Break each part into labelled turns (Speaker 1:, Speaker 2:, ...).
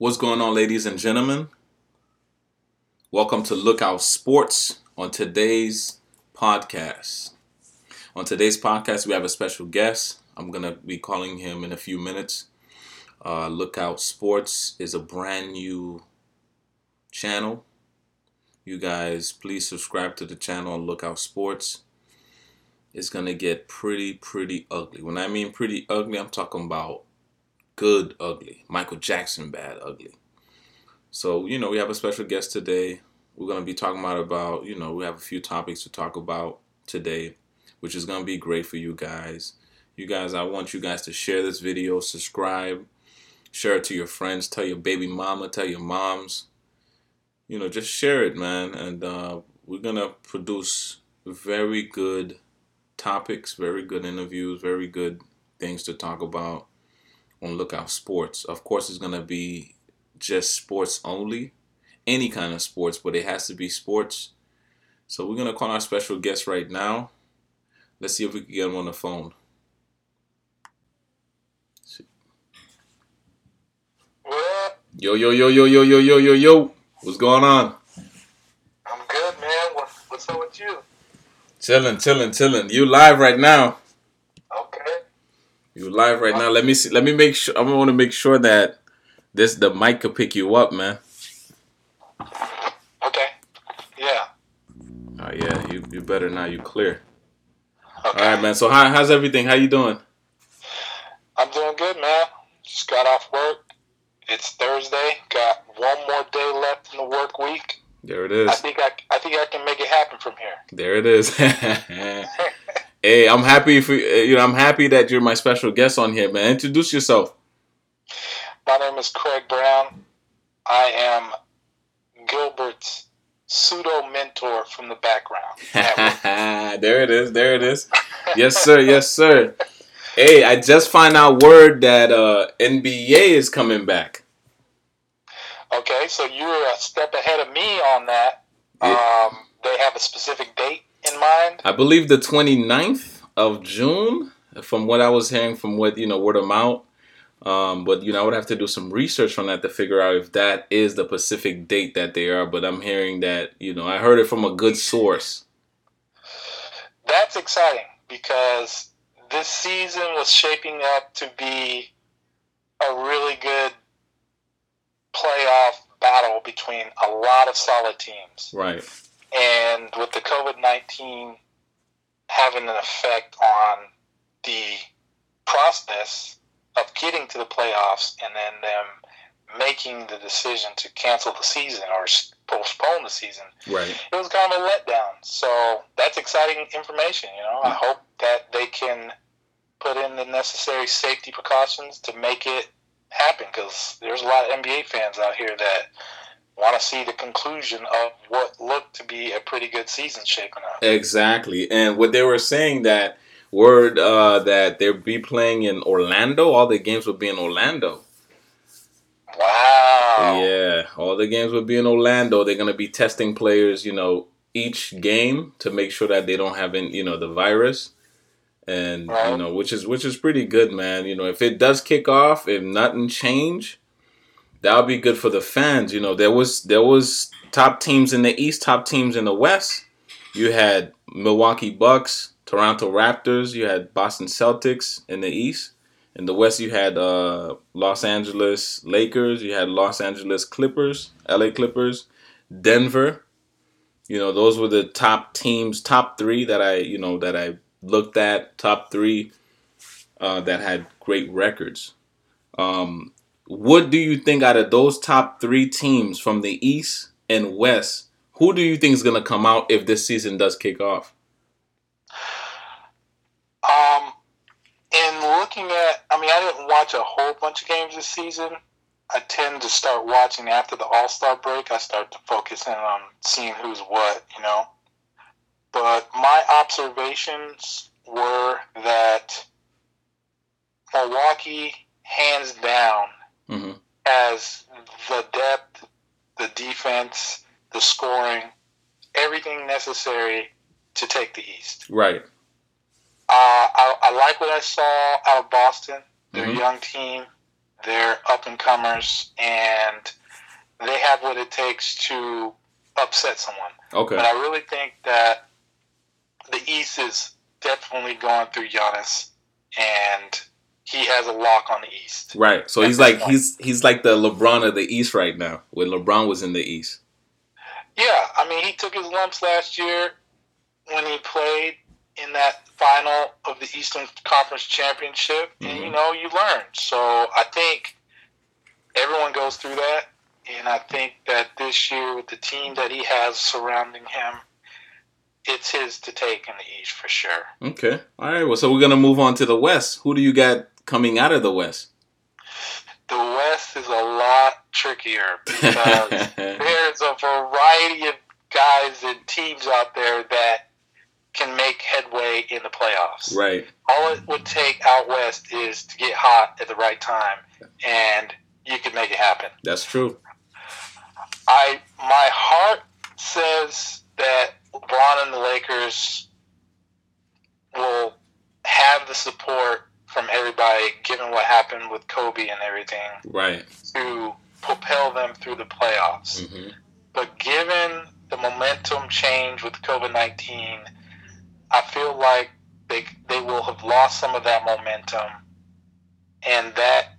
Speaker 1: What's going on, ladies and gentlemen? Welcome to Lookout Sports on today's podcast. On today's podcast, we have a special guest. I'm going to be calling him in a few minutes. Uh, Lookout Sports is a brand new channel. You guys, please subscribe to the channel on Lookout Sports. It's going to get pretty, pretty ugly. When I mean pretty ugly, I'm talking about good ugly. Michael Jackson bad ugly. So, you know, we have a special guest today. We're going to be talking about about, you know, we have a few topics to talk about today, which is going to be great for you guys. You guys, I want you guys to share this video, subscribe, share it to your friends, tell your baby mama, tell your moms. You know, just share it, man. And uh, we're going to produce very good topics, very good interviews, very good things to talk about on Lookout Sports. Of course, it's going to be just sports only, any kind of sports, but it has to be sports. So we're going to call our special guest right now. Let's see if we can get him on the phone. Yo, yo, yo, yo, yo, yo, yo, yo, yo. What's going on?
Speaker 2: I'm good, man. What, what's up with you?
Speaker 1: Chilling, chilling, chilling. You live right now. You live right now. Let me see. Let me make sure. I want to make sure that this the mic could pick you up, man.
Speaker 2: Okay. Yeah.
Speaker 1: Oh yeah, you you better now. You clear.
Speaker 2: Okay.
Speaker 1: All right, man. So how, how's everything? How you doing?
Speaker 2: I'm doing good, man. Just got off work. It's Thursday. Got one more day left in the work week.
Speaker 1: There it is.
Speaker 2: I think I, I think I can make it happen from here.
Speaker 1: There it is. hey, I'm happy for you know. I'm happy that you're my special guest on here, man. Introduce yourself.
Speaker 2: My name is Craig Brown. I am Gilbert's pseudo mentor from the background.
Speaker 1: there it is. There it is. Yes, sir. Yes, sir. Hey, I just find out word that uh, NBA is coming back.
Speaker 2: okay, so you're a step ahead of me on that.
Speaker 1: Yeah.
Speaker 2: Um, they have a specific date in mind.
Speaker 1: I believe the 29th of June, from what I was hearing from what, you know, word of mouth. Um, but, you know, I would have to do some research on that to figure out if that is the Pacific date that they are. But I'm hearing that, you know, I heard it from a good source.
Speaker 2: That's exciting because this season was shaping up to be a really good playoff battle between a lot of solid teams.
Speaker 1: Right.
Speaker 2: And with the COVID 19 having an effect on the process of getting to the playoffs and then them making the decision to cancel the season or postpone the season,
Speaker 1: Right.
Speaker 2: it was kind of a letdown. So that's exciting information. You know, I hope that they can put in the necessary safety precautions to make it happen because there's a lot of NBA fans out here that want to see the conclusion of what looked to be a pretty good season shaping up.
Speaker 1: Exactly. And what they were saying that word uh, that they'd be playing in Orlando, all the games would be in Orlando.
Speaker 2: Wow.
Speaker 1: Yeah, all the games would be in Orlando. They're gonna be testing players, you know, each game to make sure that they don't have, any, you know, the virus, and you know, which is which is pretty good, man. You know, if it does kick off, if nothing change, that'll be good for the fans. You know, there was there was top teams in the East, top teams in the West. You had Milwaukee Bucks, Toronto Raptors. You had Boston Celtics in the East. In the West, you had uh, Los Angeles Lakers. You had Los Angeles Clippers, LA Clippers, Denver. You know, those were the top teams, top three that I, you know, that I looked at. Top three uh, that had great records. Um, what do you think out of those top three teams from the East and West? Who do you think is going to come out if this season does kick off?
Speaker 2: Um, in looking at, I mean, I didn't watch a whole bunch of games this season. I tend to start watching after the All Star break. I start to focus in on seeing who's what, you know. But my observations were that Milwaukee, hands down,
Speaker 1: hmm
Speaker 2: has the depth, the defense, the scoring, everything necessary to take the East.
Speaker 1: Right.
Speaker 2: Uh, I, I like what I saw out of Boston. Their
Speaker 1: Mhm.
Speaker 2: young team, They're up and comers, and they have what it takes to upset someone.
Speaker 1: Okay.
Speaker 2: But I really think that the East is definitely going through Giannis, and he has a lock on the East.
Speaker 1: Right. So he's like he's he's like the LeBron of the East right now. When LeBron was in the East.
Speaker 2: Yeah, I mean he took his lumps last year when he played in that final of the Eastern Conference Championship, and
Speaker 1: Mhm.
Speaker 2: you know you learn. So I think everyone goes through that, and I think that this year with the team that he has surrounding him, it's his to take in the East for sure.
Speaker 1: Okay. All right. Well, so we're gonna move on to the West. Who do you got coming out of the West?
Speaker 2: The West is a lot trickier because there's a variety of guys and teams out there that can make headway in the playoffs.
Speaker 1: right.
Speaker 2: All it would take out west is to get hot at the right time, and you can make it happen.
Speaker 1: That's true.
Speaker 2: I my heart says that LeBron and the Lakers will have the support from everybody, given what happened with Kobe and everything,
Speaker 1: Right.
Speaker 2: to propel them through the playoffs.
Speaker 1: hmm
Speaker 2: But given the momentum change with COVID nineteen, I feel like they they will have lost some of that momentum, and that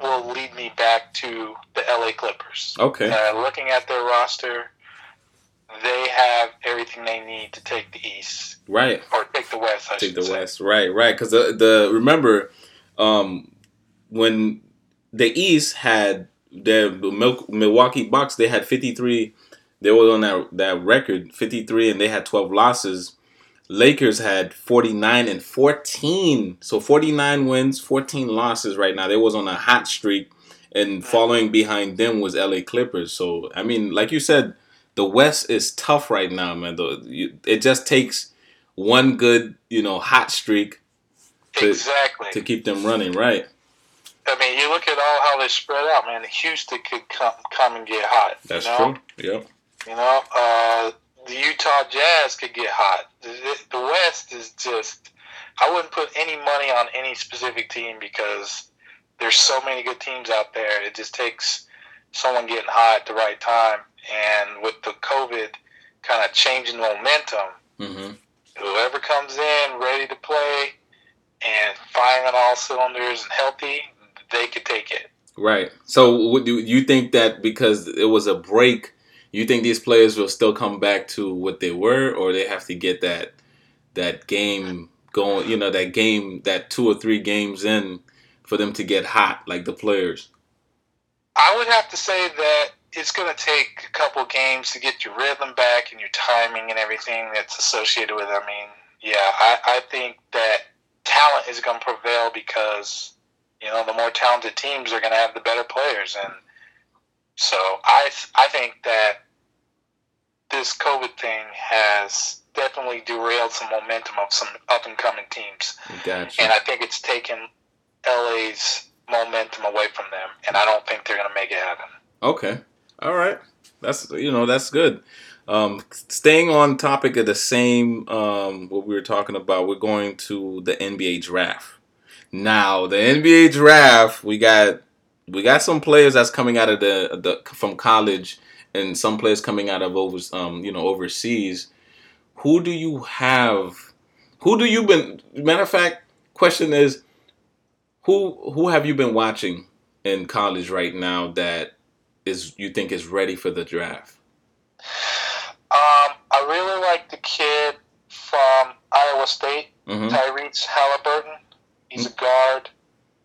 Speaker 2: will lead me back to the LA Clippers.
Speaker 1: Okay.
Speaker 2: Uh, looking at their roster, they have everything they need to take the East
Speaker 1: Right.
Speaker 2: or take the West. I
Speaker 1: Take the
Speaker 2: say.
Speaker 1: West. Right. Right. Because the the remember, um, when the East had the Mil- Milwaukee Bucks, they had fifty three. They were on that that record fifty three, and they had twelve losses. Lakers had 49 and 14. So 49 wins, 14 losses right now. They was on a hot streak and following behind them was LA Clippers. So I mean, like you said, the West is tough right now, man. The, you, it just takes one good, you know, hot streak to-
Speaker 2: Exactly.
Speaker 1: to keep them running, right?
Speaker 2: I mean, you look at all how they spread out, man. Houston could come come and get hot.
Speaker 1: That's
Speaker 2: you know?
Speaker 1: true. Yep.
Speaker 2: You know, uh, the Utah Jazz could get hot. The, the West is just. I wouldn't put any money on any specific team because there's so many good teams out there. It just takes someone getting hot at the right time, and with the COVID kind of changing momentum,
Speaker 1: hmm
Speaker 2: whoever comes in ready to play and firing on all cylinders and healthy, they could take it.
Speaker 1: Right. So you, you think that because it was a break, you think these players will still come back to what they were, or they have to get that that game going? You know, that game, that two or three games in, for them to get hot like the players.
Speaker 2: I would have to say that it's going to take a couple games to get your rhythm back and your timing and everything that's associated with it. I mean, yeah, I, I think that talent is going to prevail because, you know, the more talented teams are going to have the better players. And so I, I think that this COVID thing has definitely derailed some momentum of some up and coming teams.
Speaker 1: Gotcha.
Speaker 2: And I think it's taken LA's momentum away from them. And I don't think they're going to make it happen.
Speaker 1: Okay. All right. That's you know that's good. Um, staying on topic of the same um, what we were talking about, we're going to the NBA draft. Now the NBA draft, we got we got some players that's coming out of the the from college, and some players coming out of over um, you know overseas. Who do you have? Who do you been? Matter of fact, question is, who who have you been watching in college right now that is you think is ready for the draft?
Speaker 2: Um, I really like the kid from Iowa State,
Speaker 1: hmm
Speaker 2: Tyrese Halliburton. He's a guard.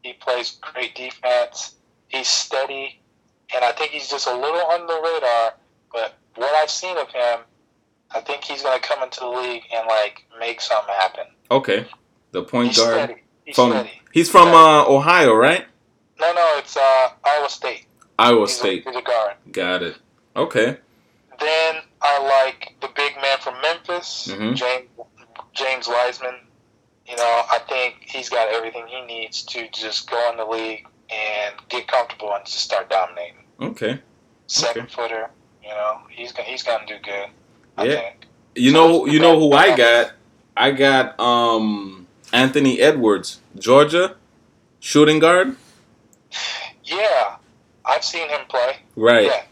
Speaker 2: He plays great defense. He's steady, and I think he's just a little on the radar. But what I've seen of him, I think he's going to come into the league and like make something happen.
Speaker 1: Okay, the point
Speaker 2: He's
Speaker 1: guard
Speaker 2: steady. He's
Speaker 1: from
Speaker 2: steady.
Speaker 1: he's from uh, Ohio, right?
Speaker 2: No, no, it's uh, Iowa State.
Speaker 1: Iowa
Speaker 2: He's a,
Speaker 1: State.
Speaker 2: he's a guard.
Speaker 1: Got it. Okay.
Speaker 2: Then I like the big man from Memphis,
Speaker 1: Mhm.
Speaker 2: James James Wiseman. You know, I think he's got everything he needs to just go in the league and get comfortable and just start dominating.
Speaker 1: Okay.
Speaker 2: Seven footer, you know, he's gonna he's gonna do good. I
Speaker 1: Yeah.
Speaker 2: think.
Speaker 1: You know you know who I got? I got um Anthony Edwards, Georgia, shooting guard.
Speaker 2: Yeah, I've seen him play.
Speaker 1: Right.
Speaker 2: Yeah.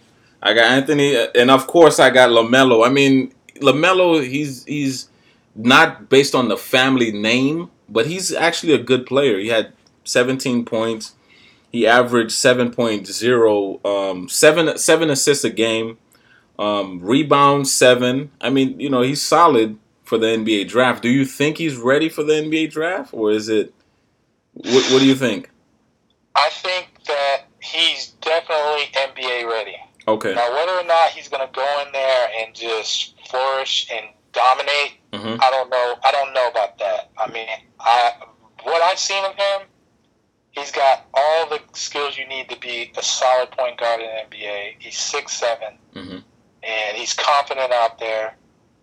Speaker 1: I got Anthony, and of course I got Lamelo. I mean, Lamelo, he's he's not based on the family name, but he's actually a good player. He had 17 points. He averaged 7.0, um, seven seven assists a game, um, rebound seven. I mean, you know, he's solid for the NBA draft. Do you think he's ready for the NBA draft, or is it? What, what do you think?
Speaker 2: I think that he's definitely NBA ready.
Speaker 1: Okay.
Speaker 2: Now, whether or not he's going to go in there and just flourish and dominate,
Speaker 1: hmm
Speaker 2: I don't know. I don't know about that. I mean, I what I've seen of him, he's got all the skills you need to be a solid point guard in the NBA. He's six seven,
Speaker 1: hmm
Speaker 2: and he's confident out there.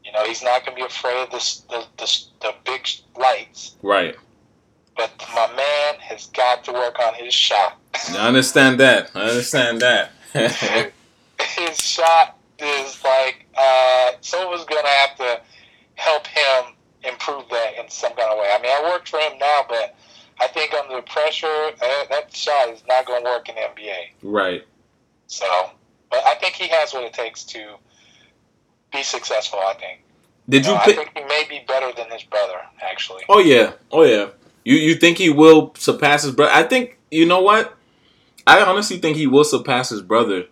Speaker 2: You know, he's not going to be afraid of this, the, the the big lights.
Speaker 1: Right.
Speaker 2: But my man has got to work on his shot.
Speaker 1: I understand that. I understand that.
Speaker 2: his shot is like uh, someone's gonna have to help him improve that in some kind of way. I mean, I worked for him now, but I think under the pressure, uh, that shot is not going to work in the NBA.
Speaker 1: right.
Speaker 2: So, but I think he has what it takes to be successful. I think.
Speaker 1: Did you
Speaker 2: know, I think he may be better than his brother, actually.
Speaker 1: Oh yeah. Oh yeah. You you think he will surpass his brother? I think you know what. I honestly think he will surpass his brother.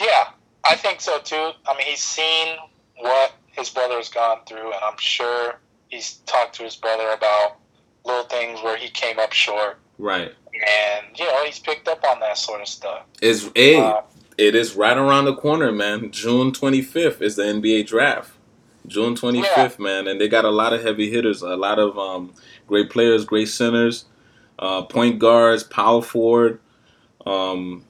Speaker 2: Yeah, I think so too. I mean, he's seen what his brother has gone through, and I'm sure he's talked to his brother about little things where he came up short,
Speaker 1: Right.
Speaker 2: and you know he's picked up on that sort of stuff.
Speaker 1: Is a
Speaker 2: Uh,
Speaker 1: it is right around the corner, man. June twenty fifth is the NBA draft. June twenty fifth, man, and they got a lot of heavy hitters, a lot of um, great players, great centers, uh, point guards, power forward. Um,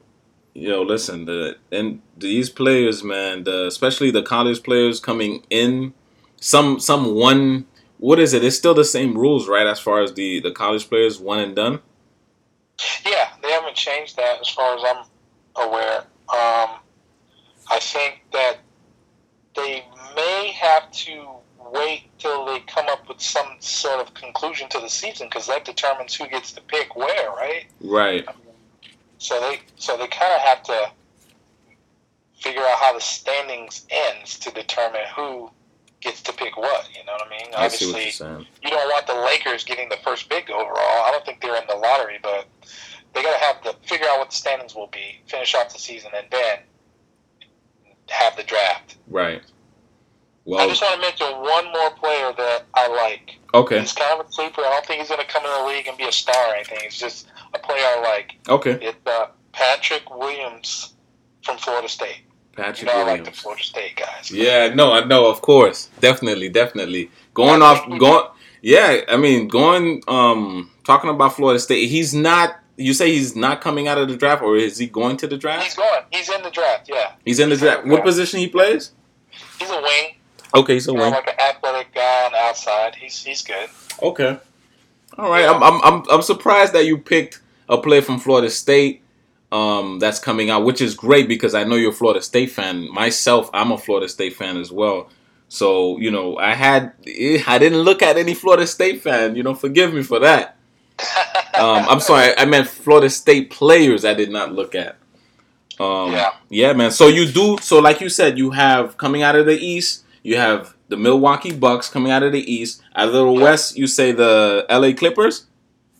Speaker 1: you know, listen, the and these players, man, the especially the college players coming in, some some one. What is it? It's still the same rules, right? As far as the the college players, one and done.
Speaker 2: yeah, they haven't changed that as far as I'm aware. Um, I think that they may have to wait till they come up with some sort of conclusion to the season because that determines who gets to pick where, right?
Speaker 1: Right.
Speaker 2: So they so they kind of have to figure out how the standings ends to determine who gets to pick what. You know what I mean?
Speaker 1: I
Speaker 2: Obviously, you don't want the Lakers getting the first pick overall. I don't think they're in the lottery, but they got to have to figure out what the standings will be, finish off the season, and then have the draft.
Speaker 1: Right. Well, I
Speaker 2: just want to mention one more player that I like.
Speaker 1: okay.
Speaker 2: He's kind of a sleeper. I don't think he's going to come in the league and be a star or anything. He's just a player I like.
Speaker 1: Okay.
Speaker 2: It's uh, Patrick Williams from Florida State. You
Speaker 1: Patrick
Speaker 2: know, I like the
Speaker 1: Williams.
Speaker 2: Florida State guys.
Speaker 1: Yeah, no, I know, of course. Definitely, definitely. Going off going yeah, I mean, going um talking about Florida State, he's not you say he's not coming out of the draft or is he going to the draft?
Speaker 2: He's going. He's in the draft. Yeah,
Speaker 1: He's in the draft. What position he plays?
Speaker 2: he's a wing.
Speaker 1: Okay, he's a
Speaker 2: You know,
Speaker 1: wing.
Speaker 2: like an athletic guy on the outside. He's he's good.
Speaker 1: Okay. All right. I'm, I'm I'm I'm surprised that you picked a player from Florida State um that's coming out, which is great because I know you're a Florida State fan. Myself, I'm a Florida State fan as well. So, you know, I had I didn't look at any Florida State fan, you know, forgive me for that. Um, I'm sorry, I meant Florida State players I did not look at. Um,
Speaker 2: Yeah.
Speaker 1: yeah, man. So you do so like you said, you have coming out of the East, you have the Milwaukee Bucks coming out of the East. Out of the
Speaker 2: Yeah.
Speaker 1: West, you say the LA Clippers.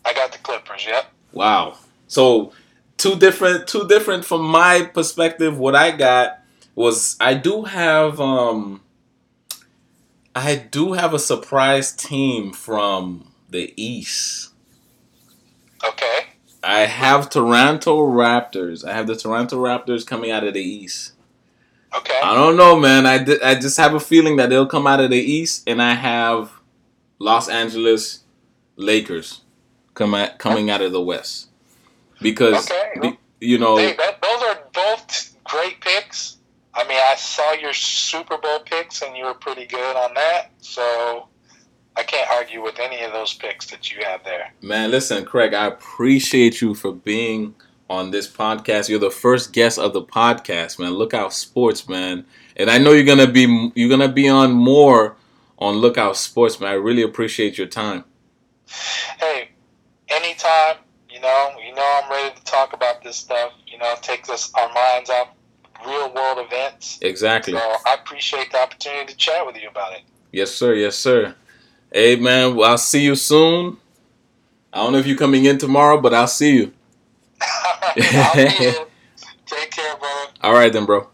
Speaker 2: I got the Clippers. Yep.
Speaker 1: Wow. So two different, two different from my perspective. What I got was I do have, um, I do have a surprise team from the East.
Speaker 2: Okay.
Speaker 1: I have Toronto Raptors. I have the Toronto Raptors coming out of the East.
Speaker 2: Okay.
Speaker 1: I don't know, man. I, di- I just have a feeling that they'll come out of the East, and I have Los Angeles Lakers come at, coming out of the West because
Speaker 2: Okay.
Speaker 1: be- you know
Speaker 2: Hey, that, those are both great picks. I mean, I saw your Super Bowl picks, and you were pretty good on that. So I can't argue with any of those picks that you have there.
Speaker 1: man. Listen, Craig, I appreciate you for being on this podcast. You're the first guest of the podcast, man. Lookout Sports, man, and I know you're gonna be you're gonna be on more on Lookout Sports, man. I really appreciate your time.
Speaker 2: Hey, anytime, you know, you know, I'm ready to talk about this stuff. You know, take us our minds off real world events.
Speaker 1: Exactly.
Speaker 2: So I appreciate the opportunity to chat with you about it.
Speaker 1: Yes, sir. Yes, sir. Hey, man. Well, I'll see you soon. I don't know if you're coming in tomorrow, but I'll see you.
Speaker 2: I'll. Take care, brother.
Speaker 1: All right, then, bro.